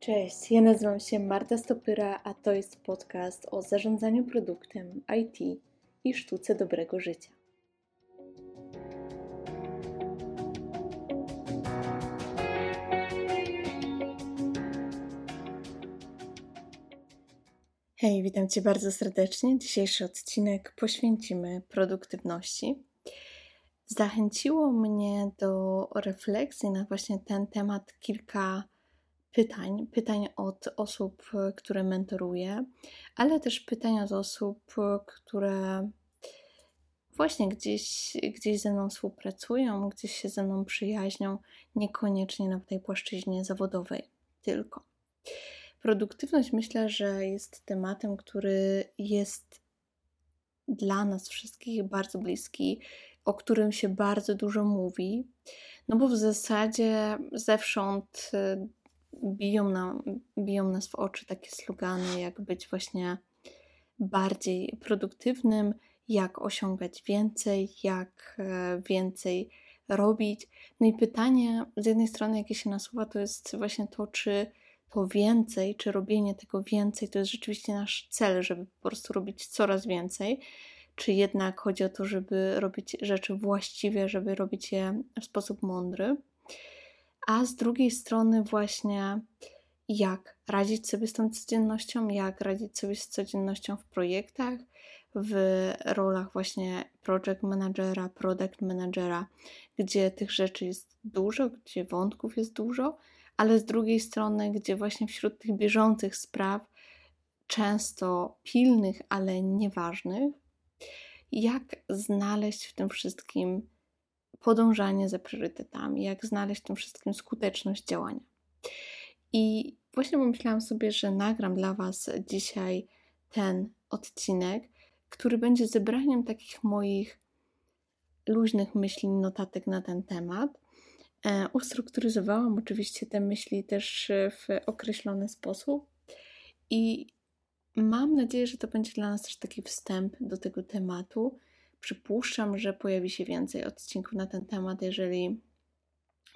Cześć, ja nazywam się Marta Stopyra, a to jest podcast o zarządzaniu produktem, IT i sztuce dobrego życia. Hej, witam Cię bardzo serdecznie. Dzisiejszy odcinek poświęcimy produktywności. Zachęciło mnie do refleksji na właśnie ten temat kilka pytań, pytań od osób, które mentoruję, ale też pytań od osób, które właśnie gdzieś, gdzieś ze mną współpracują, gdzieś się ze mną przyjaźnią, niekoniecznie na tej płaszczyźnie zawodowej tylko. Produktywność myślę, że jest tematem, który jest dla nas wszystkich bardzo bliski, o którym się bardzo dużo mówi, no bo w zasadzie zewsząd biją, nam, biją nas w oczy takie slogany, jak być właśnie bardziej produktywnym, jak osiągać więcej, jak e, więcej robić. No i pytanie z jednej strony, jakie się nasuwa, to jest właśnie to, czy to więcej, czy robienie tego więcej to jest rzeczywiście nasz cel, żeby po prostu robić coraz więcej, czy jednak chodzi o to, żeby robić rzeczy właściwie, żeby robić je w sposób mądry a z drugiej strony właśnie jak radzić sobie z tą codziennością, jak radzić sobie z codziennością w projektach, w rolach właśnie project managera, product managera, gdzie tych rzeczy jest dużo, gdzie wątków jest dużo, ale z drugiej strony, gdzie właśnie wśród tych bieżących spraw, często pilnych, ale nieważnych, jak znaleźć w tym wszystkim podążanie za priorytetami, jak znaleźć w tym wszystkim skuteczność działania. I właśnie pomyślałam sobie, że nagram dla Was dzisiaj ten odcinek, który będzie zebraniem takich moich luźnych myśli, notatek na ten temat. E, ustrukturyzowałam oczywiście te myśli też w określony sposób i mam nadzieję, że to będzie dla nas też taki wstęp do tego tematu, Przypuszczam, że pojawi się więcej odcinków na ten temat, jeżeli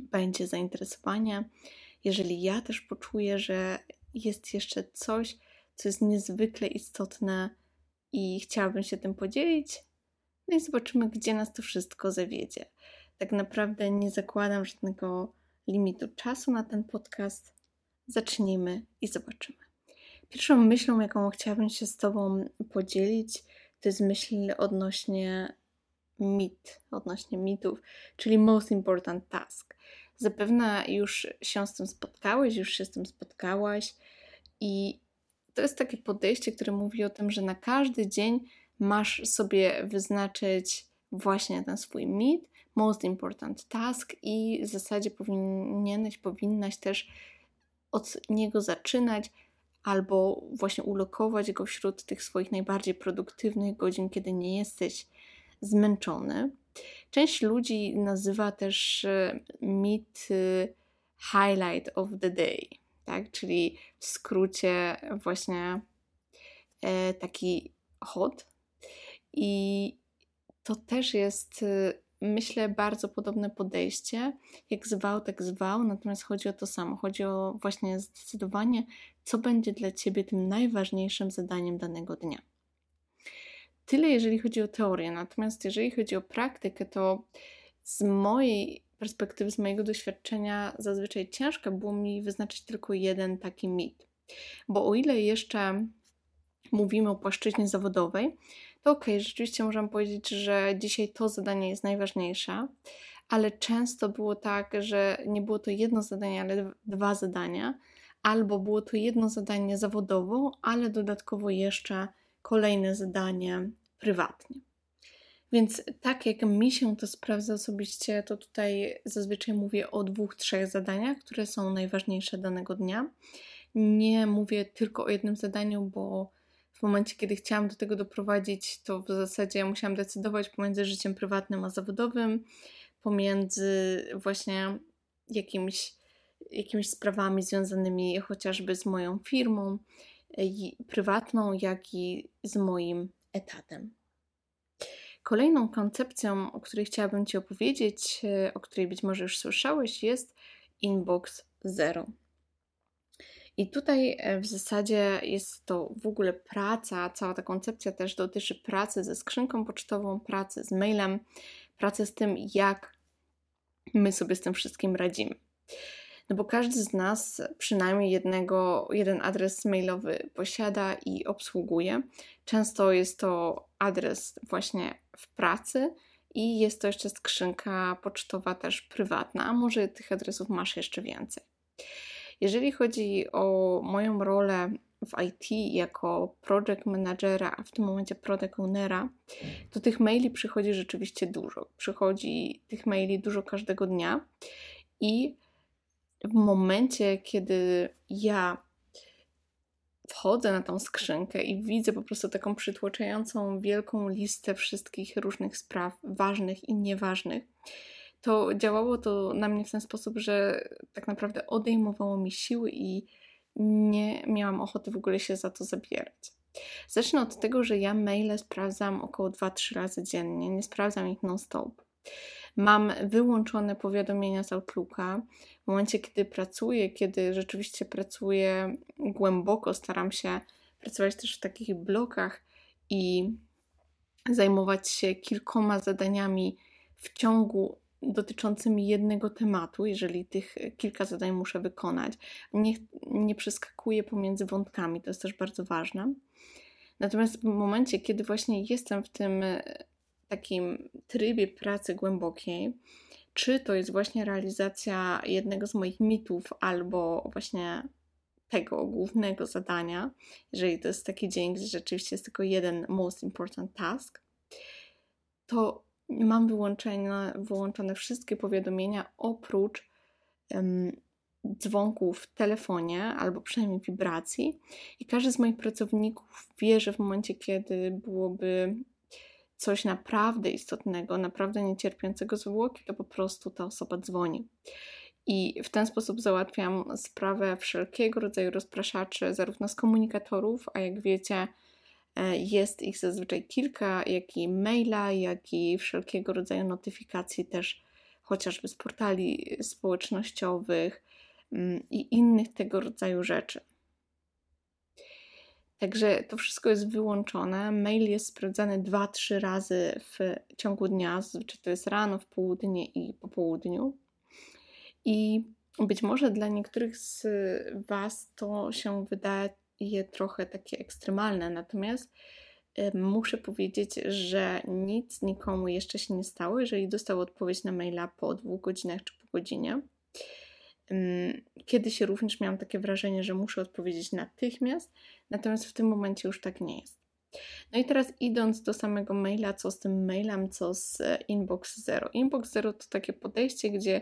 będzie zainteresowanie, jeżeli ja też poczuję, że jest jeszcze coś, co jest niezwykle istotne i chciałabym się tym podzielić. No i zobaczymy, gdzie nas to wszystko zawiedzie. Tak naprawdę nie zakładam żadnego limitu czasu na ten podcast. Zacznijmy i zobaczymy. Pierwszą myślą, jaką chciałabym się z Tobą podzielić, to jest myśl odnośnie mit, odnośnie mitów, czyli most important task. Zapewne już się z tym spotkałeś, już się z tym spotkałaś i to jest takie podejście, które mówi o tym, że na każdy dzień masz sobie wyznaczyć właśnie ten swój mit, most important task i w zasadzie powinieneś, powinnaś też od niego zaczynać, albo właśnie ulokować go wśród tych swoich najbardziej produktywnych godzin, kiedy nie jesteś zmęczony. Część ludzi nazywa też e, mit highlight of the day, tak? czyli w skrócie właśnie e, taki hot. I to też jest e, myślę, bardzo podobne podejście, jak zwał, tak zwał, natomiast chodzi o to samo. Chodzi o właśnie zdecydowanie, co będzie dla Ciebie tym najważniejszym zadaniem danego dnia. Tyle, jeżeli chodzi o teorię, natomiast jeżeli chodzi o praktykę, to z mojej perspektywy, z mojego doświadczenia, zazwyczaj ciężko było mi wyznaczyć tylko jeden taki mit. Bo o ile jeszcze mówimy o płaszczyźnie zawodowej, to okej, okay, rzeczywiście możemy powiedzieć, że dzisiaj to zadanie jest najważniejsze, ale często było tak, że nie było to jedno zadanie, ale dwa zadania, albo było to jedno zadanie zawodowo, ale dodatkowo jeszcze kolejne zadanie prywatnie. Więc tak jak mi się to sprawdza osobiście, to tutaj zazwyczaj mówię o dwóch, trzech zadaniach, które są najważniejsze danego dnia. Nie mówię tylko o jednym zadaniu, bo w momencie, kiedy chciałam do tego doprowadzić, to w zasadzie musiałam decydować pomiędzy życiem prywatnym a zawodowym, pomiędzy właśnie jakimiś, jakimiś sprawami związanymi chociażby z moją firmą prywatną, jak i z moim etatem. Kolejną koncepcją, o której chciałabym Ci opowiedzieć, o której być może już słyszałeś, jest Inbox Zero. I tutaj e, w zasadzie jest to w ogóle praca, cała ta koncepcja też dotyczy pracy ze skrzynką pocztową, pracy z mailem, pracy z tym, jak my sobie z tym wszystkim radzimy. No bo każdy z nas przynajmniej jednego, jeden adres mailowy posiada i obsługuje. Często jest to adres właśnie w pracy i jest to jeszcze skrzynka pocztowa też prywatna, a może tych adresów masz jeszcze więcej. Jeżeli chodzi o moją rolę w IT jako project managera, a w tym momencie product ownera, to tych maili przychodzi rzeczywiście dużo. Przychodzi tych maili dużo każdego dnia i w momencie, kiedy ja wchodzę na tą skrzynkę i widzę po prostu taką przytłaczającą wielką listę wszystkich różnych spraw, ważnych i nieważnych, to działało to na mnie w ten sposób, że tak naprawdę odejmowało mi siły i nie miałam ochoty w ogóle się za to zabierać. Zacznę od tego, że ja maile sprawdzam około 2-3 razy dziennie, nie sprawdzam ich non-stop. Mam wyłączone powiadomienia z Outlooka. W momencie, kiedy pracuję, kiedy rzeczywiście pracuję głęboko, staram się pracować też w takich blokach i zajmować się kilkoma zadaniami w ciągu dotyczącymi jednego tematu, jeżeli tych kilka zadań muszę wykonać. Nie, nie przeskakuję pomiędzy wątkami, to jest też bardzo ważne. Natomiast w momencie, kiedy właśnie jestem w tym takim trybie pracy głębokiej, czy to jest właśnie realizacja jednego z moich mitów, albo właśnie tego głównego zadania, jeżeli to jest taki dzień, gdzie rzeczywiście jest tylko jeden most important task, to mam wyłączone, wyłączone wszystkie powiadomienia oprócz um, dzwonków w telefonie albo przynajmniej wibracji. I każdy z moich pracowników wie, że w momencie, kiedy byłoby coś naprawdę istotnego, naprawdę niecierpiącego zwłoki, to po prostu ta osoba dzwoni. I w ten sposób załatwiam sprawę wszelkiego rodzaju rozpraszaczy, zarówno z komunikatorów, a jak wiecie, e, jest ich zazwyczaj kilka, jak i maila, jak i wszelkiego rodzaju notyfikacji, też chociażby z portali społecznościowych mm, i innych tego rodzaju rzeczy. Także to wszystko jest wyłączone. Mail jest sprawdzany 2-3 razy w ciągu dnia, zazwyczaj to jest rano, w południe i po południu. I być może dla niektórych z Was to się wydaje trochę takie ekstremalne, natomiast muszę powiedzieć, że nic nikomu jeszcze się nie stało, jeżeli dostał odpowiedź na maila po dwóch godzinach czy po godzinie. Kiedyś również miałam takie wrażenie, że muszę odpowiedzieć natychmiast, natomiast w tym momencie już tak nie jest. No i teraz idąc do samego maila, co z tym mailem, co z e, Inbox Zero. Inbox Zero to takie podejście, gdzie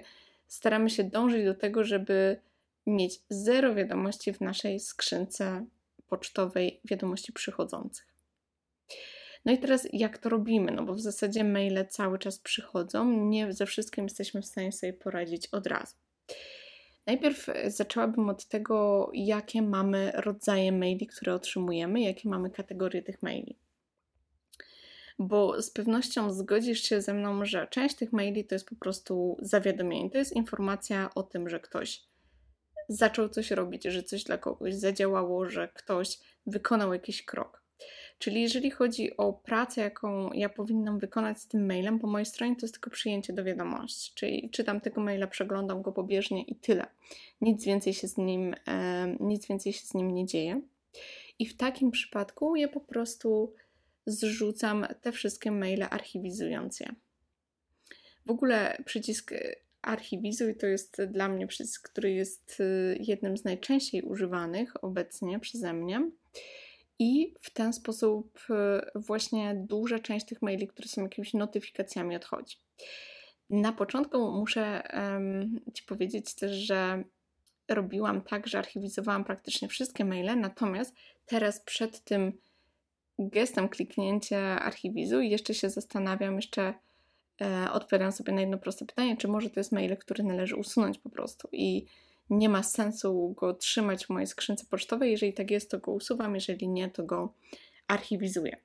staramy się dążyć do tego, żeby mieć zero wiadomości w naszej skrzynce pocztowej wiadomości przychodzących. No i teraz jak to robimy? No bo w zasadzie maile cały czas przychodzą, nie ze wszystkim jesteśmy w stanie sobie poradzić od razu. Najpierw e, zaczęłabym od tego, jakie mamy rodzaje maili, które otrzymujemy, jakie mamy kategorie tych maili. Bo z pewnością zgodzisz się ze mną, że część tych maili to jest po prostu zawiadomienie. To jest informacja o tym, że ktoś zaczął coś robić, że coś dla kogoś zadziałało, że ktoś wykonał jakiś krok. Czyli jeżeli chodzi o pracę, jaką ja powinnam wykonać z tym mailem, po mojej stronie to jest tylko przyjęcie do wiadomości. Czyli czytam tego maila, przeglądam go pobieżnie i tyle. Nic więcej się z nim, e, nic więcej się z nim nie dzieje. I w takim przypadku ja po prostu zrzucam te wszystkie maile, archiwizując je. W ogóle przycisk archiwizuj to jest dla mnie przycisk, który jest e, jednym z najczęściej używanych obecnie przeze mnie. I w ten sposób e, właśnie duża część tych maili, które są jakimiś notyfikacjami, odchodzi. Na początku muszę um, Ci powiedzieć też, że robiłam tak, że archiwizowałam praktycznie wszystkie maile, natomiast teraz przed tym gestem kliknięcia archiwizuj jeszcze się zastanawiam, jeszcze e, odpowiadam sobie na jedno proste pytanie, czy może to jest mail, który należy usunąć po prostu i nie ma sensu go trzymać w mojej skrzynce pocztowej. Jeżeli tak jest, to go usuwam, jeżeli nie, to go archiwizuję.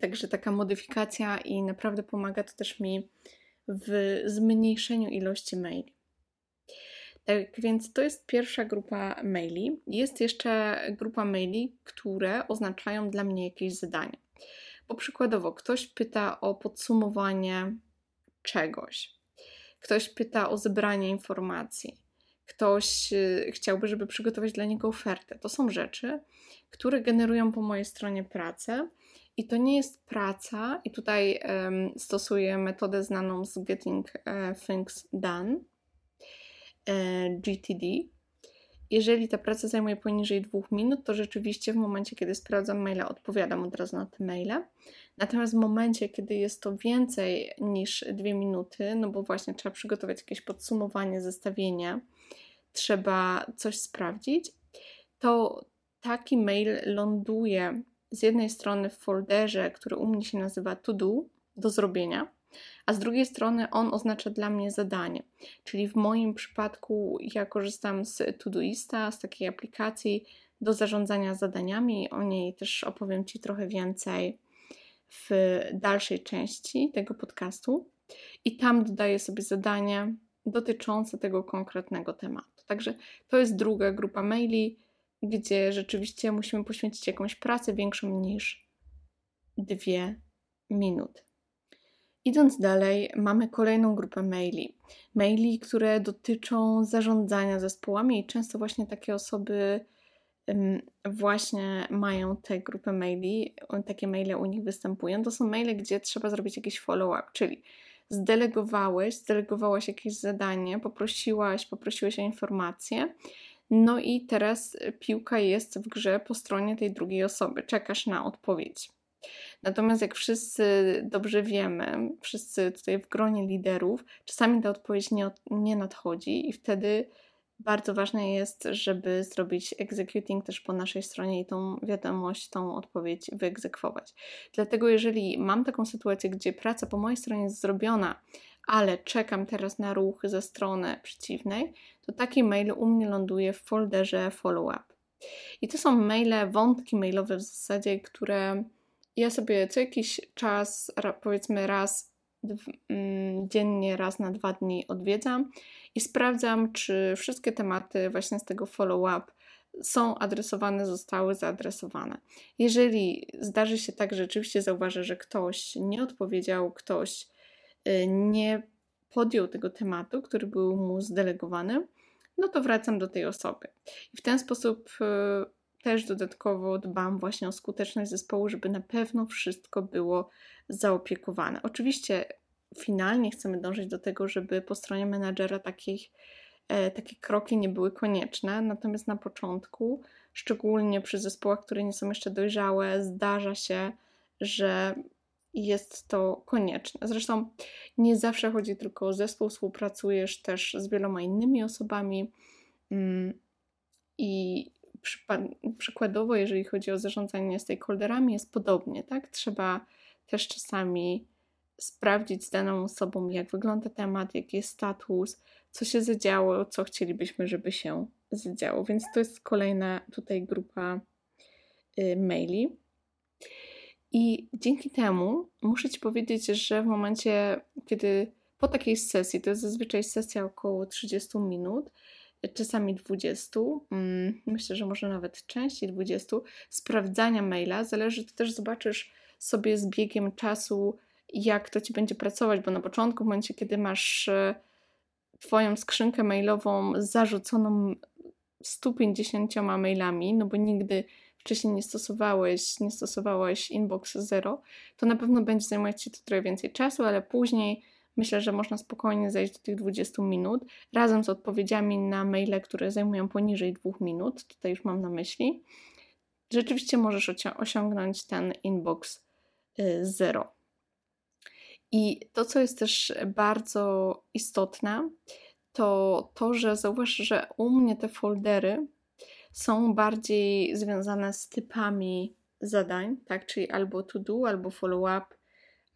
Także taka modyfikacja i naprawdę pomaga to też mi w zmniejszeniu ilości maili. Tak więc to jest pierwsza grupa maili. Jest jeszcze grupa maili, które oznaczają dla mnie jakieś zadanie. Bo przykładowo ktoś pyta o podsumowanie czegoś, ktoś pyta o zebranie informacji, ktoś y, chciałby, żeby przygotować dla niego ofertę. To są rzeczy, które generują po mojej stronie pracę. I to nie jest praca, i tutaj um, stosuję metodę znaną z Getting e, Things Done, e, GTD. Jeżeli ta praca zajmuje poniżej dwóch minut, to rzeczywiście w momencie, kiedy sprawdzam maila, odpowiadam od razu na te maile. Natomiast w momencie, kiedy jest to więcej niż dwie minuty, no bo właśnie trzeba przygotować jakieś podsumowanie, zestawienie, trzeba coś sprawdzić, to taki mail ląduje z jednej strony w folderze, który u mnie się nazywa to do, do zrobienia, a z drugiej strony on oznacza dla mnie zadanie. Czyli w moim przypadku ja korzystam z Todoista, z takiej aplikacji do zarządzania zadaniami. O niej też opowiem Ci trochę więcej w dalszej części tego podcastu. I tam dodaję sobie zadanie dotyczące tego konkretnego tematu. Także to jest druga grupa maili, gdzie rzeczywiście musimy poświęcić jakąś pracę większą niż dwie minuty. Idąc dalej, mamy kolejną grupę maili. Maili, które dotyczą zarządzania zespołami, i często właśnie takie osoby właśnie mają tę grupę maili, takie maile u nich występują. To są maile, gdzie trzeba zrobić jakiś follow-up, czyli zdelegowałeś, zdelegowałaś jakieś zadanie, poprosiłaś, poprosiłeś o informację, no i teraz piłka jest w grze po stronie tej drugiej osoby. Czekasz na odpowiedź. Natomiast jak wszyscy dobrze wiemy, wszyscy tutaj w gronie liderów, czasami ta odpowiedź nie, nie nadchodzi i wtedy bardzo ważne jest, żeby zrobić executing też po naszej stronie i tą wiadomość, tą odpowiedź wyegzekwować. Dlatego jeżeli mam taką sytuację, gdzie praca po mojej stronie jest zrobiona, ale czekam teraz na ruch ze strony przeciwnej, to taki mail u mnie ląduje w folderze follow-up. I to są maile, wątki mailowe w zasadzie, które ja sobie co jakiś czas, powiedzmy raz dziennie, raz na dwa dni odwiedzam i sprawdzam, czy wszystkie tematy właśnie z tego follow-up są adresowane, zostały zaadresowane. Jeżeli zdarzy się tak, że rzeczywiście zauważę, że ktoś nie odpowiedział, ktoś y, nie podjął tego tematu, który był mu zdelegowany, no to wracam do tej osoby. I w ten sposób y, też dodatkowo dbam właśnie o skuteczność zespołu, żeby na pewno wszystko było zaopiekowane. Oczywiście finalnie chcemy dążyć do tego, żeby po stronie menadżera takich, e, takie kroki nie były konieczne, natomiast na początku, szczególnie przy zespołach, które nie są jeszcze dojrzałe, zdarza się, że jest to konieczne. Zresztą nie zawsze chodzi tylko o zespół, współpracujesz też z wieloma innymi osobami mm, i przykładowo, jeżeli chodzi o zarządzanie stakeholderami, jest podobnie, tak? Trzeba też czasami sprawdzić z daną osobą, jak wygląda temat, jaki jest status, co się zadziało, co chcielibyśmy, żeby się zadziało. Więc to jest kolejna tutaj grupa y, maili. I dzięki temu muszę Ci powiedzieć, że w momencie, kiedy po takiej sesji, to jest zazwyczaj sesja około 30 minut, czasami 20, mm, myślę, że może nawet częściej 20, sprawdzania maila. Zależy, to też zobaczysz sobie z biegiem czasu, jak to ci będzie pracować, bo na początku, w momencie, kiedy masz e, Twoją skrzynkę mailową zarzuconą 150 mailami, no bo nigdy wcześniej nie stosowałeś, nie stosowałeś inbox zero, to na pewno będzie zajmować Ci to trochę więcej czasu, ale później Myślę, że można spokojnie zejść do tych 20 minut, razem z odpowiedziami na maile, które zajmują poniżej 2 minut. Tutaj już mam na myśli. Rzeczywiście możesz osiągnąć ten inbox y, zero. I to, co jest też bardzo istotne, to to, że zauważ, że u mnie te foldery są bardziej związane z typami zadań, tak? Czyli albo to do, albo follow up,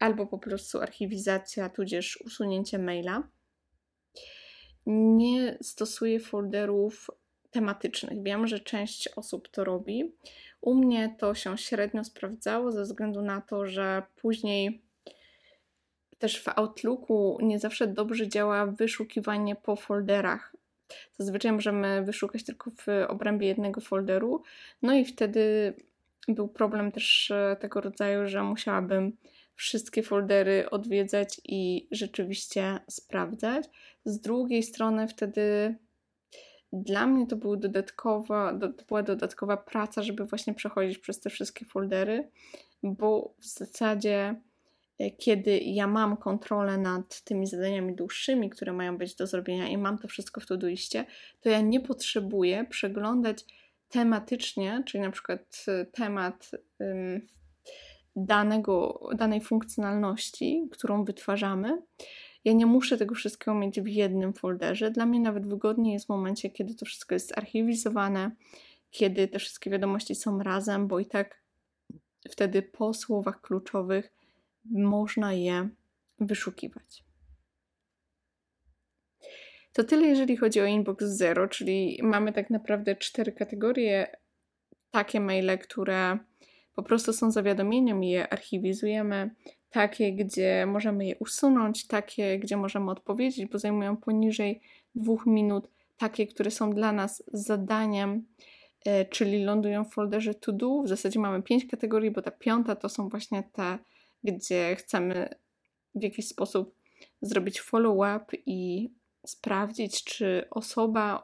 albo po prostu archiwizacja, tudzież usunięcie maila. Nie stosuję folderów tematycznych. Wiem, że część osób to robi. U mnie to się średnio sprawdzało ze względu na to, że później też w Outlooku nie zawsze dobrze działa wyszukiwanie po folderach. Zazwyczaj możemy wyszukać tylko w obrębie jednego folderu. No i wtedy był problem też tego rodzaju, że musiałabym wszystkie foldery odwiedzać i rzeczywiście sprawdzać. Z drugiej strony wtedy dla mnie to, był dodatkowa, to była dodatkowa praca, żeby właśnie przechodzić przez te wszystkie foldery, bo w zasadzie e, kiedy ja mam kontrolę nad tymi zadaniami dłuższymi, które mają być do zrobienia i mam to wszystko w Todoistie, to ja nie potrzebuję przeglądać tematycznie, czyli na przykład e, temat danego, danej funkcjonalności, którą wytwarzamy. Ja nie muszę tego wszystkiego mieć w jednym folderze. Dla mnie nawet wygodniej jest w momencie, kiedy to wszystko jest archiwizowane, kiedy te wszystkie wiadomości są razem, bo i tak wtedy po słowach kluczowych można je wyszukiwać. To tyle, jeżeli chodzi o Inbox Zero, czyli mamy tak naprawdę cztery kategorie. Takie maile, które po prostu są zawiadomieniem i je archiwizujemy. Takie, gdzie możemy je usunąć, takie, gdzie możemy odpowiedzieć, bo zajmują poniżej dwóch minut. Takie, które są dla nas zadaniem, e, czyli lądują w folderze to do. W zasadzie mamy pięć kategorii, bo ta piąta to są właśnie te, gdzie chcemy w jakiś sposób zrobić follow-up i sprawdzić, czy osoba,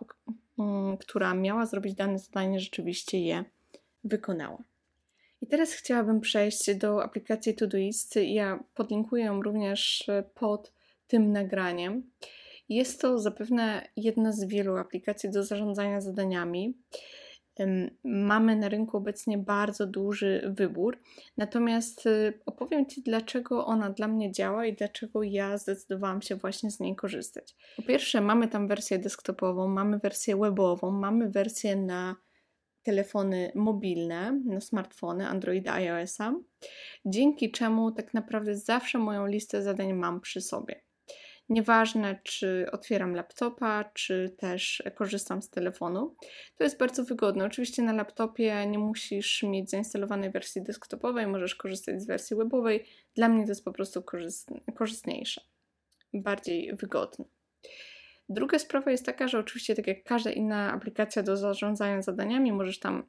mm, która miała zrobić dane zadanie, rzeczywiście je wykonała. Teraz chciałabym przejść do aplikacji Todoist. Ja podlinkuję ją również pod tym nagraniem. Jest to zapewne jedna z wielu aplikacji do zarządzania zadaniami. Mamy na rynku obecnie bardzo duży wybór, natomiast y, opowiem Ci, dlaczego ona dla mnie działa i dlaczego ja zdecydowałam się właśnie z niej korzystać. Po pierwsze, mamy tam wersję desktopową, mamy wersję webową, mamy wersję na telefony mobilne, na smartfony Android iOS-a, dzięki czemu tak naprawdę zawsze moją listę zadań mam przy sobie. Nieważne, czy otwieram laptopa, czy też korzystam z telefonu. To jest bardzo wygodne. Oczywiście na laptopie nie musisz mieć zainstalowanej wersji desktopowej, możesz korzystać z wersji webowej. Dla mnie to jest po prostu korzystniejsze, bardziej wygodne. Druga sprawa jest taka, że oczywiście, tak jak każda inna aplikacja do zarządzania zadaniami, możesz tam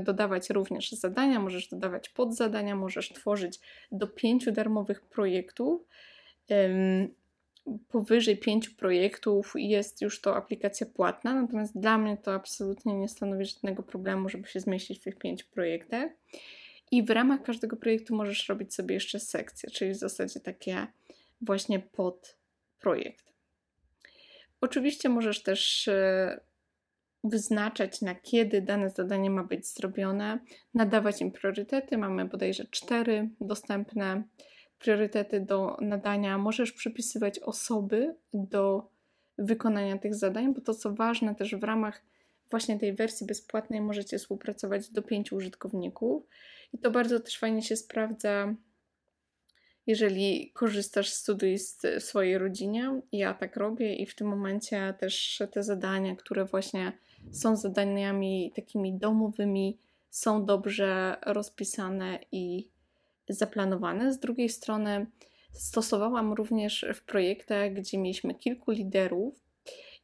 dodawać również zadania, możesz dodawać podzadania, możesz tworzyć do pięciu darmowych projektów. Powyżej pięciu projektów jest już to aplikacja płatna, natomiast dla mnie to absolutnie nie stanowi żadnego problemu, żeby się zmieścić w tych pięciu projektach. I w ramach każdego projektu możesz robić sobie jeszcze sekcje, czyli w zasadzie takie właśnie podprojekt. Oczywiście możesz też e, wyznaczać, na kiedy dane zadanie ma być zrobione, nadawać im priorytety. Mamy bodajże cztery dostępne priorytety do nadania. Możesz przypisywać osoby do wykonania tych zadań, bo to co ważne, też w ramach właśnie tej wersji bezpłatnej możecie współpracować do pięciu użytkowników. I to bardzo też fajnie się sprawdza jeżeli korzystasz z Todoist w swojej rodzinie. Ja tak robię i w tym momencie też te zadania, które właśnie są zadaniami takimi domowymi, są dobrze rozpisane i zaplanowane. Z drugiej strony stosowałam również w projektach, gdzie mieliśmy kilku liderów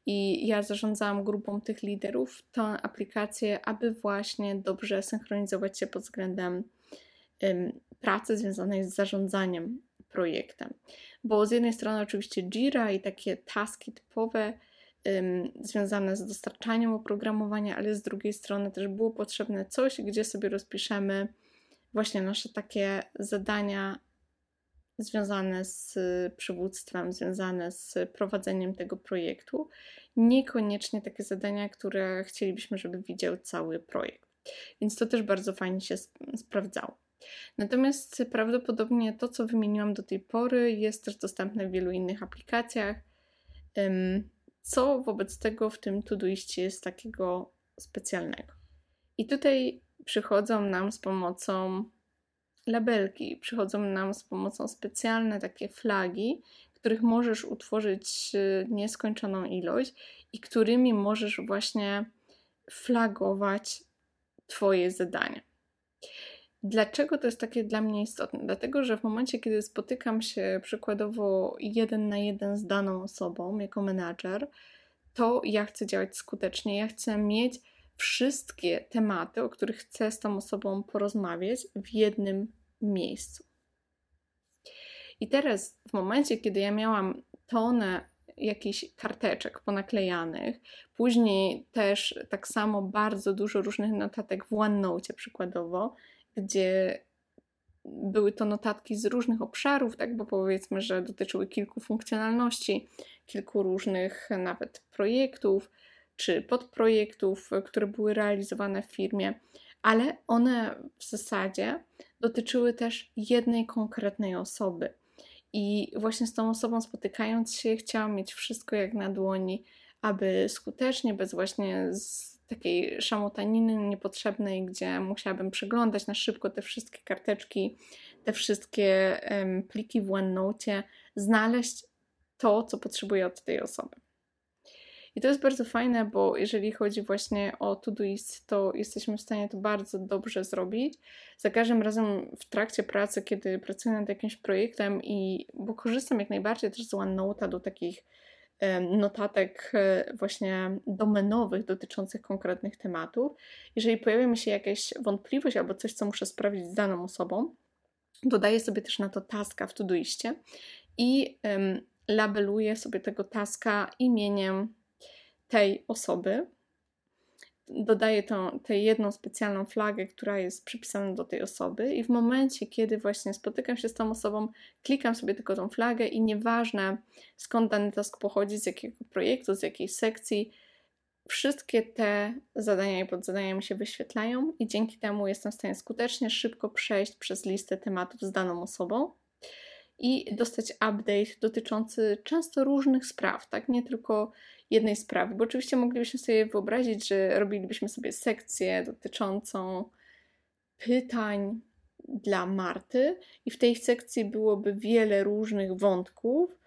i ja zarządzałam grupą tych liderów, tę aplikację, aby właśnie dobrze synchronizować się pod względem pracy związanej z zarządzaniem projektem. Bo z jednej strony oczywiście Jira i takie taski typowe związane z dostarczaniem oprogramowania, ale z drugiej strony też było potrzebne coś, gdzie sobie rozpiszemy właśnie nasze takie zadania związane z przywództwem, związane z prowadzeniem tego projektu. Niekoniecznie takie zadania, które chcielibyśmy, żeby widział cały projekt. Więc to też bardzo fajnie się sprawdzało. Natomiast prawdopodobnie to, co wymieniłam do tej pory, jest też dostępne w wielu innych aplikacjach. Co wobec tego w tym Todoiście jest takiego specjalnego? I tutaj przychodzą nam z pomocą labelki, przychodzą nam z pomocą specjalne takie flagi, których możesz utworzyć y, nieskończoną ilość i którymi możesz właśnie flagować Twoje zadania. Dlaczego to jest takie dla mnie istotne? Dlatego, że w momencie, kiedy spotykam się przykładowo jeden na jeden z daną osobą jako menadżer, to ja chcę działać skutecznie. Ja chcę mieć wszystkie tematy, o których chcę z tą osobą porozmawiać, w jednym miejscu. I teraz, w momencie, kiedy ja miałam tonę jakichś karteczek ponaklejanych, później też tak samo bardzo dużo różnych notatek w OneNote przykładowo, gdzie były to notatki z różnych obszarów, tak, bo powiedzmy, że dotyczyły kilku funkcjonalności, kilku różnych nawet projektów czy podprojektów, które były realizowane w firmie, ale one w zasadzie dotyczyły też jednej konkretnej osoby. I właśnie z tą osobą spotykając się, chciałam mieć wszystko jak na dłoni, aby skutecznie, bez właśnie takiej szamotaniny niepotrzebnej, gdzie musiałabym przeglądać na szybko te wszystkie karteczki, te wszystkie pliki w OneNote, znaleźć to, co potrzebuję od tej osoby. I to jest bardzo fajne, bo jeżeli chodzi właśnie o Todoist, to jesteśmy w stanie to bardzo dobrze zrobić. Za każdym razem w trakcie pracy, kiedy pracuję nad jakimś projektem i bo korzystam jak najbardziej też z OneNote'a do takich notatek e, właśnie domenowych dotyczących konkretnych tematów. Jeżeli pojawia mi się jakaś wątpliwość albo coś, co muszę sprawdzić z daną osobą, dodaję sobie też na to taska w Todoistie i labeluję sobie tego taska imieniem tej osoby. Dodaję tą, tę jedną specjalną flagę, która jest przypisana do tej osoby, i w momencie, kiedy właśnie spotykam się z tą osobą, klikam sobie tylko tą flagę, i nieważne skąd dany task pochodzi, z jakiego projektu, z jakiej sekcji, wszystkie te zadania i podzadania mi się wyświetlają, i dzięki temu jestem w stanie skutecznie, szybko przejść przez listę tematów z daną osobą i dostać update dotyczący często różnych spraw, tak? Nie tylko jednej sprawy, bo oczywiście moglibyśmy sobie wyobrazić, że robilibyśmy sobie sekcję dotyczącą pytań dla Marty i w tej sekcji byłoby wiele różnych wątków.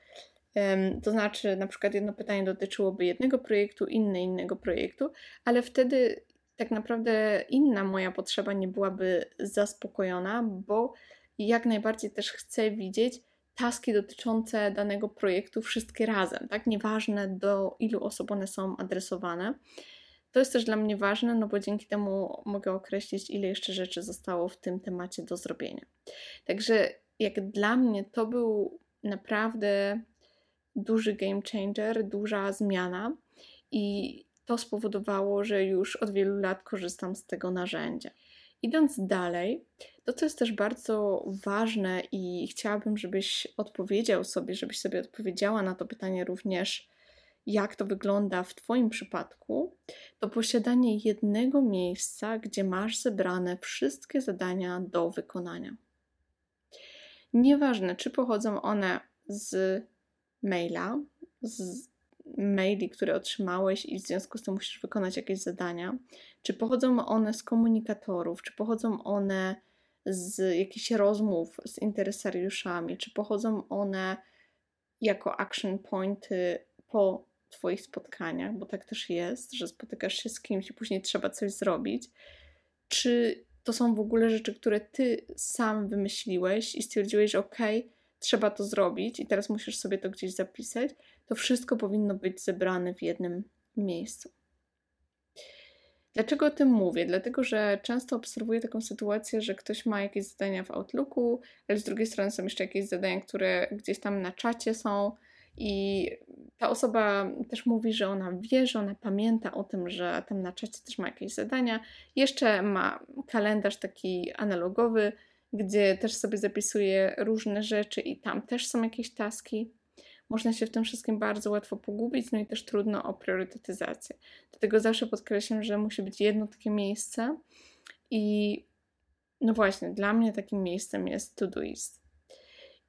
To znaczy, na przykład jedno pytanie dotyczyłoby jednego projektu, inne innego projektu, ale wtedy tak naprawdę inna moja potrzeba nie byłaby zaspokojona, bo jak najbardziej też chcę widzieć taski dotyczące danego projektu wszystkie razem, tak? Nieważne do ilu osób one są adresowane. To jest też dla mnie ważne, no bo dzięki temu mogę określić, ile jeszcze rzeczy zostało w tym temacie do zrobienia. Także jak dla mnie to był naprawdę duży game changer, duża zmiana i to spowodowało, że już od wielu lat korzystam z tego narzędzia. Idąc dalej, to co jest też bardzo ważne i chciałabym, żebyś odpowiedział sobie, żebyś sobie odpowiedziała na to pytanie również, jak to wygląda w Twoim przypadku, to posiadanie jednego miejsca, gdzie masz zebrane wszystkie zadania do wykonania. Nieważne, czy pochodzą one z maila, z maili, które otrzymałeś i w związku z tym musisz wykonać jakieś zadania, czy pochodzą one z komunikatorów, czy pochodzą one z jakichś rozmów z interesariuszami, czy pochodzą one jako action pointy po Twoich spotkaniach, bo tak też jest, że spotykasz się z kimś i później trzeba coś zrobić, czy to są w ogóle rzeczy, które Ty sam wymyśliłeś i stwierdziłeś, ok, trzeba to zrobić i teraz musisz sobie to gdzieś zapisać, to wszystko powinno być zebrane w jednym miejscu. Dlaczego o tym mówię? Dlatego, że często obserwuję taką sytuację, że ktoś ma jakieś zadania w Outlooku, ale z drugiej strony są jeszcze jakieś zadania, które gdzieś tam na czacie są, i ta osoba też mówi, że ona wie, że ona pamięta o tym, że tam na czacie też ma jakieś zadania. Jeszcze ma kalendarz taki analogowy, gdzie też sobie zapisuje różne rzeczy i tam też są jakieś taski można się w tym wszystkim bardzo łatwo pogubić, no i też trudno o priorytetyzację. Dlatego zawsze podkreślam, że musi być jedno takie miejsce i no właśnie, dla mnie takim miejscem jest Todoist.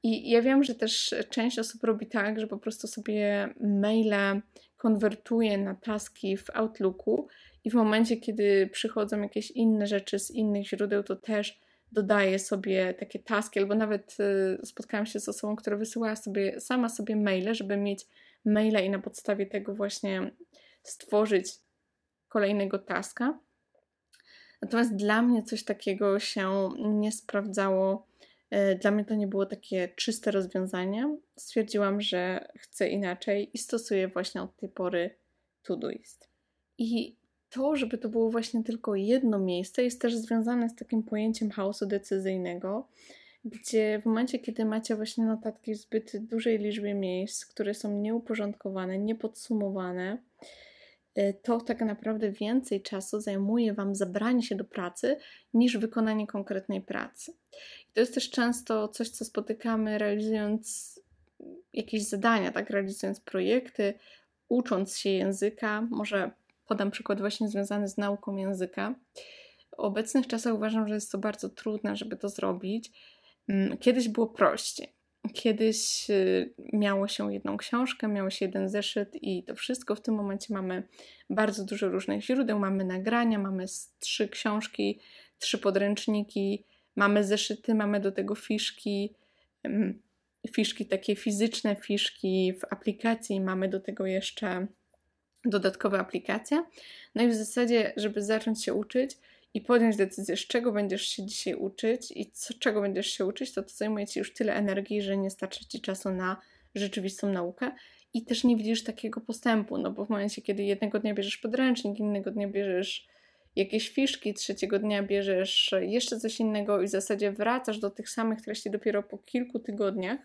I ja wiem, że też część osób robi tak, że po prostu sobie maile konwertuje na taski w Outlooku i w momencie, kiedy przychodzą jakieś inne rzeczy z innych źródeł, to też dodaję sobie takie taski, albo nawet y, spotkałam się z osobą, która wysyłała sobie sama sobie maile, żeby mieć maila i na podstawie tego właśnie stworzyć kolejnego taska. Natomiast dla mnie coś takiego się nie sprawdzało. Y, dla mnie to nie było takie czyste rozwiązanie. Stwierdziłam, że chcę inaczej i stosuję właśnie od tej pory Todoist. I to, żeby to było właśnie tylko jedno miejsce, jest też związane z takim pojęciem chaosu decyzyjnego, gdzie w momencie, kiedy macie właśnie notatki w zbyt dużej liczbie miejsc, które są nieuporządkowane, niepodsumowane, y, to tak naprawdę więcej czasu zajmuje Wam zabranie się do pracy niż wykonanie konkretnej pracy. I to jest też często coś, co spotykamy realizując jakieś zadania, tak, realizując projekty, ucząc się języka. Może podam przykład właśnie związany z nauką języka. W obecnych czasach uważam, że jest to bardzo trudne, żeby to zrobić. Mm, kiedyś było prościej. Kiedyś y, miało się jedną książkę, miało się jeden zeszyt i to wszystko. W tym momencie mamy bardzo dużo różnych źródeł, mamy nagrania, mamy trzy książki, trzy podręczniki, mamy zeszyty, mamy do tego fiszki, mm, fiszki takie fizyczne, fiszki w aplikacji, mamy do tego jeszcze dodatkowe aplikacje. No i w zasadzie, żeby zacząć się uczyć i podjąć decyzję, z czego będziesz się dzisiaj uczyć i co, czego będziesz się uczyć, to to zajmuje ci już tyle energii, że nie starczy ci czasu na rzeczywistą naukę i też nie widzisz takiego postępu, no bo w momencie, kiedy jednego dnia bierzesz podręcznik, innego dnia bierzesz jakieś fiszki, trzeciego dnia bierzesz jeszcze coś innego i w zasadzie wracasz do tych samych treści dopiero po kilku tygodniach,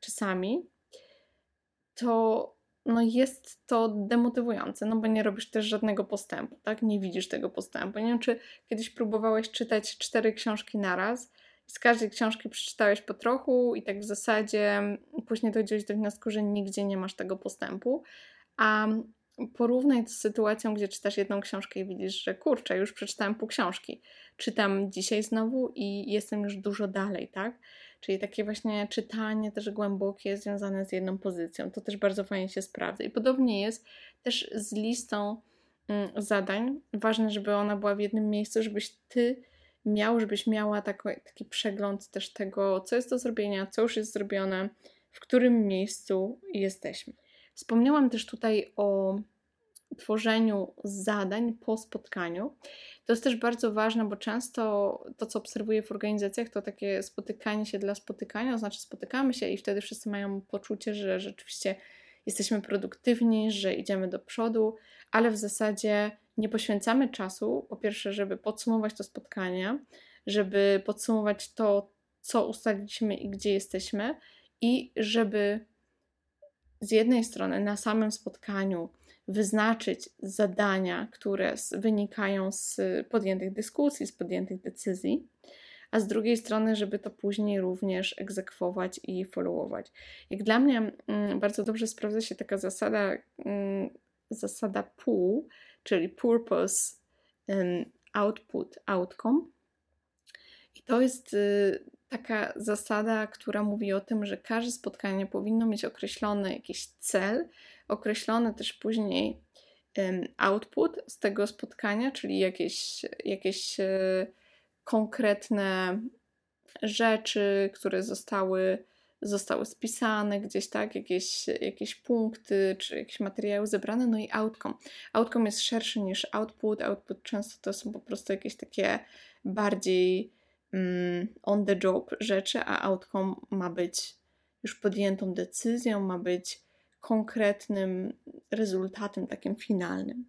czasami, to no jest to demotywujące, no bo nie robisz też żadnego postępu, tak? Nie widzisz tego postępu. Nie wiem, czy kiedyś próbowałeś czytać cztery książki naraz i z każdej książki przeczytałeś po trochu i tak w zasadzie później dojdziesz do wniosku, że nigdzie nie masz tego postępu, a porównaj to z sytuacją, gdzie czytasz jedną książkę i widzisz, że kurczę, już przeczytałem pół książki. Czytam dzisiaj znowu i jestem już dużo dalej, tak? Czyli takie właśnie czytanie też głębokie związane z jedną pozycją. To też bardzo fajnie się sprawdza. I podobnie jest też z listą mm, zadań. Ważne, żeby ona była w jednym miejscu, żebyś ty miał, żebyś miała taki, taki przegląd też tego, co jest do zrobienia, co już jest zrobione, w którym miejscu jesteśmy. Wspomniałam też tutaj o tworzeniu zadań po spotkaniu. To jest też bardzo ważne, bo często to, co obserwuję w organizacjach, to takie spotykanie się dla spotykania, to znaczy spotykamy się i wtedy wszyscy mają poczucie, że rzeczywiście jesteśmy produktywni, że idziemy do przodu, ale w zasadzie nie poświęcamy czasu, po pierwsze, żeby podsumować to spotkanie, żeby podsumować to, co ustaliliśmy i gdzie jesteśmy, i żeby z jednej strony na samym spotkaniu wyznaczyć zadania, które wynikają z podjętych dyskusji, z podjętych decyzji, a z drugiej strony, żeby to później również egzekwować i followować. Jak dla mnie mm, bardzo dobrze sprawdza się taka zasada, mm, zasada POOL, czyli Purpose, Output, Outcome. I to jest y, taka zasada, która mówi o tym, że każde spotkanie powinno mieć określony jakiś cel, określony też później output z tego spotkania, czyli jakieś, jakieś e, konkretne rzeczy, które zostały, zostały spisane gdzieś, tak, jakieś, jakieś punkty, czy jakieś materiały zebrane, no i outcome. Outcome jest szerszy niż output, output często to są po prostu jakieś takie bardziej mm, on the job rzeczy, a outcome ma być już podjętą decyzją, ma być konkretnym rezultatem, takim finalnym.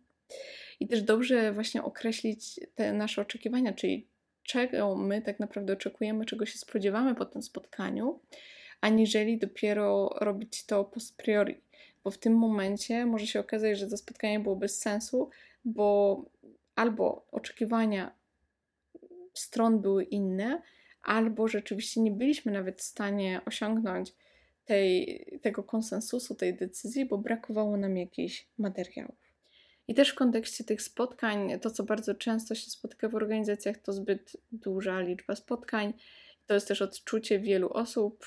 I też dobrze właśnie określić te nasze oczekiwania, czyli czego my tak naprawdę oczekujemy, czego się spodziewamy po tym spotkaniu, aniżeli dopiero robić to post priori, bo w tym momencie może się okazać, że to spotkanie było bez sensu, bo albo oczekiwania stron były inne, albo rzeczywiście nie byliśmy nawet w stanie osiągnąć tej, tego konsensusu, tej decyzji, bo brakowało nam jakichś materiałów. I też w kontekście tych spotkań, to co bardzo często się spotyka w organizacjach, to zbyt duża liczba spotkań. To jest też odczucie wielu osób,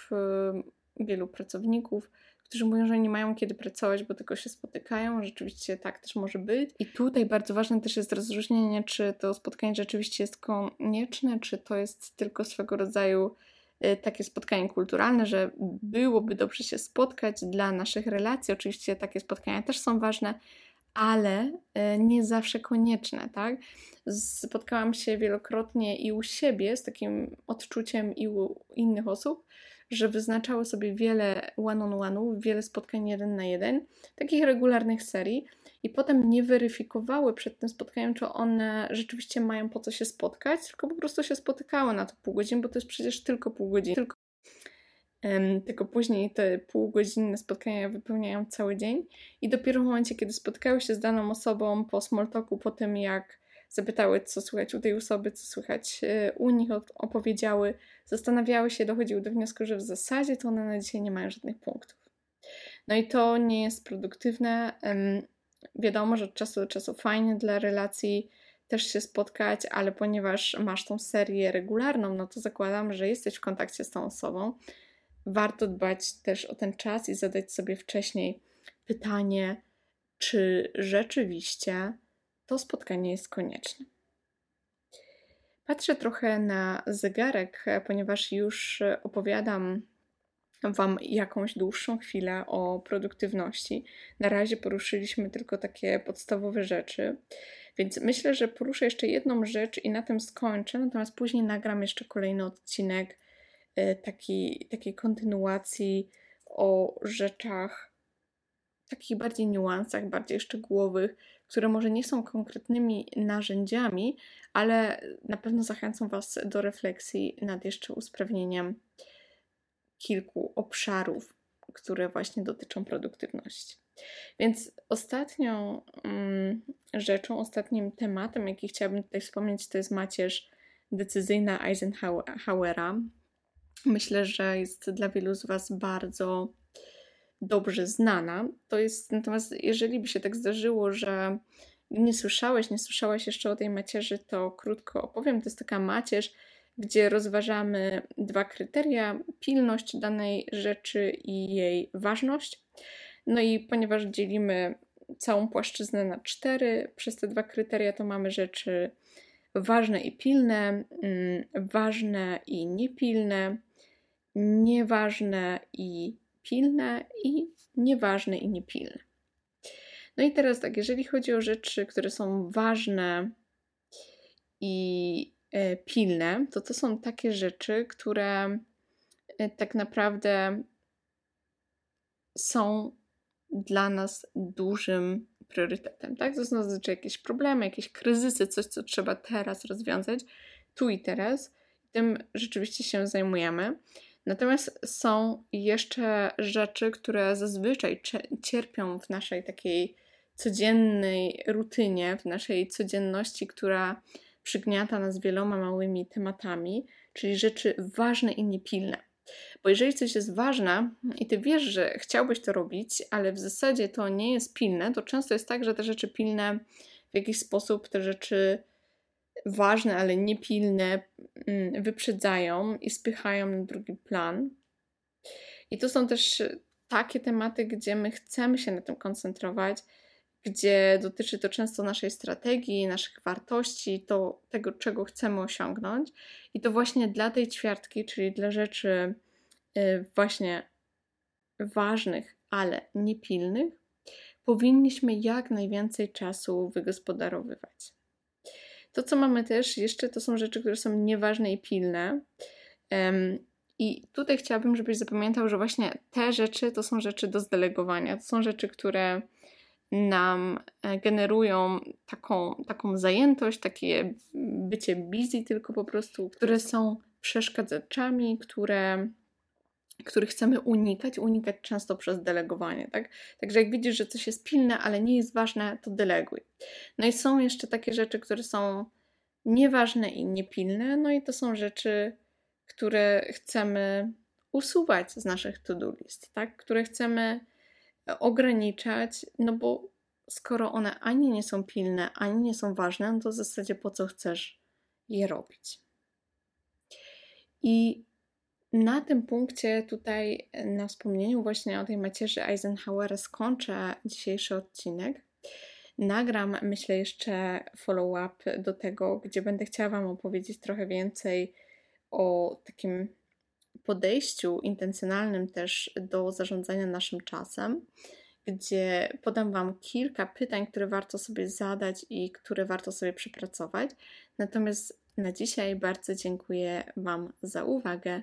wielu pracowników, którzy mówią, że nie mają kiedy pracować, bo tylko się spotykają. Rzeczywiście tak też może być. I tutaj bardzo ważne też jest rozróżnienie, czy to spotkanie rzeczywiście jest konieczne, czy to jest tylko swego rodzaju takie spotkanie kulturalne, że byłoby dobrze się spotkać dla naszych relacji. Oczywiście takie spotkania też są ważne, ale y, nie zawsze konieczne, tak? Spotkałam się wielokrotnie i u siebie z takim odczuciem i u innych osób, że wyznaczały sobie wiele one-on-one'ów, wiele spotkań jeden na jeden, takich regularnych serii, i potem nie weryfikowały przed tym spotkaniem, czy one rzeczywiście mają po co się spotkać, tylko po prostu się spotykały na to pół godziny, bo to jest przecież tylko pół godziny. Tylko, um, tylko później te półgodzinne spotkania wypełniają cały dzień i dopiero w momencie, kiedy spotkały się z daną osobą po small talku, po tym jak zapytały, co słychać u tej osoby, co słychać e, u nich, opowiedziały, zastanawiały się, dochodziły do wniosku, że w zasadzie to one na dzisiaj nie mają żadnych punktów. No i to nie jest produktywne. Wiadomo, że od czasu do czasu fajnie dla relacji też się spotkać, ale ponieważ masz tą serię regularną, no to zakładam, że jesteś w kontakcie z tą osobą. Warto dbać też o ten czas i zadać sobie wcześniej pytanie, czy rzeczywiście to spotkanie jest konieczne. Patrzę trochę na zegarek, ponieważ już opowiadam Wam jakąś dłuższą chwilę o produktywności. Na razie poruszyliśmy tylko takie podstawowe rzeczy, więc myślę, że poruszę jeszcze jedną rzecz i na tym skończę, natomiast później nagram jeszcze kolejny odcinek e, taki, takiej kontynuacji o rzeczach, takich bardziej niuansach, bardziej szczegółowych, które może nie są konkretnymi narzędziami, ale na pewno zachęcą Was do refleksji nad jeszcze usprawnieniem kilku obszarów, które właśnie dotyczą produktywności. Więc ostatnią mm, rzeczą, ostatnim tematem, jaki chciałabym tutaj wspomnieć, to jest macierz decyzyjna Eisenhowera. Myślę, że jest dla wielu z Was bardzo dobrze znana. To jest natomiast, jeżeli by się tak zdarzyło, że nie słyszałeś, nie słyszałaś jeszcze o tej macierzy, to krótko opowiem. To jest taka macierz, gdzie rozważamy dwa kryteria: pilność danej rzeczy i jej ważność. No i ponieważ dzielimy całą płaszczyznę na cztery, przez te dwa kryteria to mamy rzeczy ważne i pilne, mm, ważne i niepilne, nieważne i pilne i nieważne i niepilne. No i teraz tak, jeżeli chodzi o rzeczy, które są ważne i E, pilne, to to są takie rzeczy, które e, tak naprawdę są dla nas dużym priorytetem, tak? To są zazwyczaj jakieś problemy, jakieś kryzysy, coś, co trzeba teraz rozwiązać, tu i teraz. Tym rzeczywiście się zajmujemy. Natomiast są jeszcze rzeczy, które zazwyczaj cierpią w naszej takiej codziennej rutynie, w naszej codzienności, która przygniata nas wieloma małymi tematami, czyli rzeczy ważne i niepilne. Bo jeżeli coś jest ważne i ty wiesz, że chciałbyś to robić, ale w zasadzie to nie jest pilne, to często jest tak, że te rzeczy pilne w jakiś sposób te rzeczy ważne, ale niepilne mm, wyprzedzają i spychają na drugi plan. I to są też takie tematy, gdzie my chcemy się na tym koncentrować, gdzie dotyczy to często naszej strategii, naszych wartości, to tego, czego chcemy osiągnąć. I to właśnie dla tej ćwiartki, czyli dla rzeczy y, właśnie ważnych, ale niepilnych, powinniśmy jak najwięcej czasu wygospodarowywać. To, co mamy też jeszcze, to są rzeczy, które są nieważne i pilne. I tutaj chciałabym, żebyś zapamiętał, że właśnie te rzeczy to są rzeczy do zdelegowania. To są rzeczy, które nam e, generują taką, taką zajętość, takie bycie busy, tylko po prostu, które są przeszkadzaczami, które, których chcemy unikać, unikać często przez delegowanie, tak? Także jak widzisz, że coś jest pilne, ale nie jest ważne, to deleguj. No i są jeszcze takie rzeczy, które są nieważne i niepilne, no i to są rzeczy, które chcemy usuwać z naszych to-do list, tak? Które chcemy ograniczać, no bo skoro one ani nie są pilne, ani nie są ważne, no to w zasadzie po co chcesz je robić? I na tym punkcie tutaj na wspomnieniu właśnie o tej macierzy Eisenhowera skończę dzisiejszy odcinek. Nagram, myślę, jeszcze follow-up do tego, gdzie będę chciała Wam opowiedzieć trochę więcej o takim podejściu intencjonalnym też do zarządzania naszym czasem, gdzie podam Wam kilka pytań, które warto sobie zadać i które warto sobie przepracować. Natomiast na dzisiaj bardzo dziękuję Wam za uwagę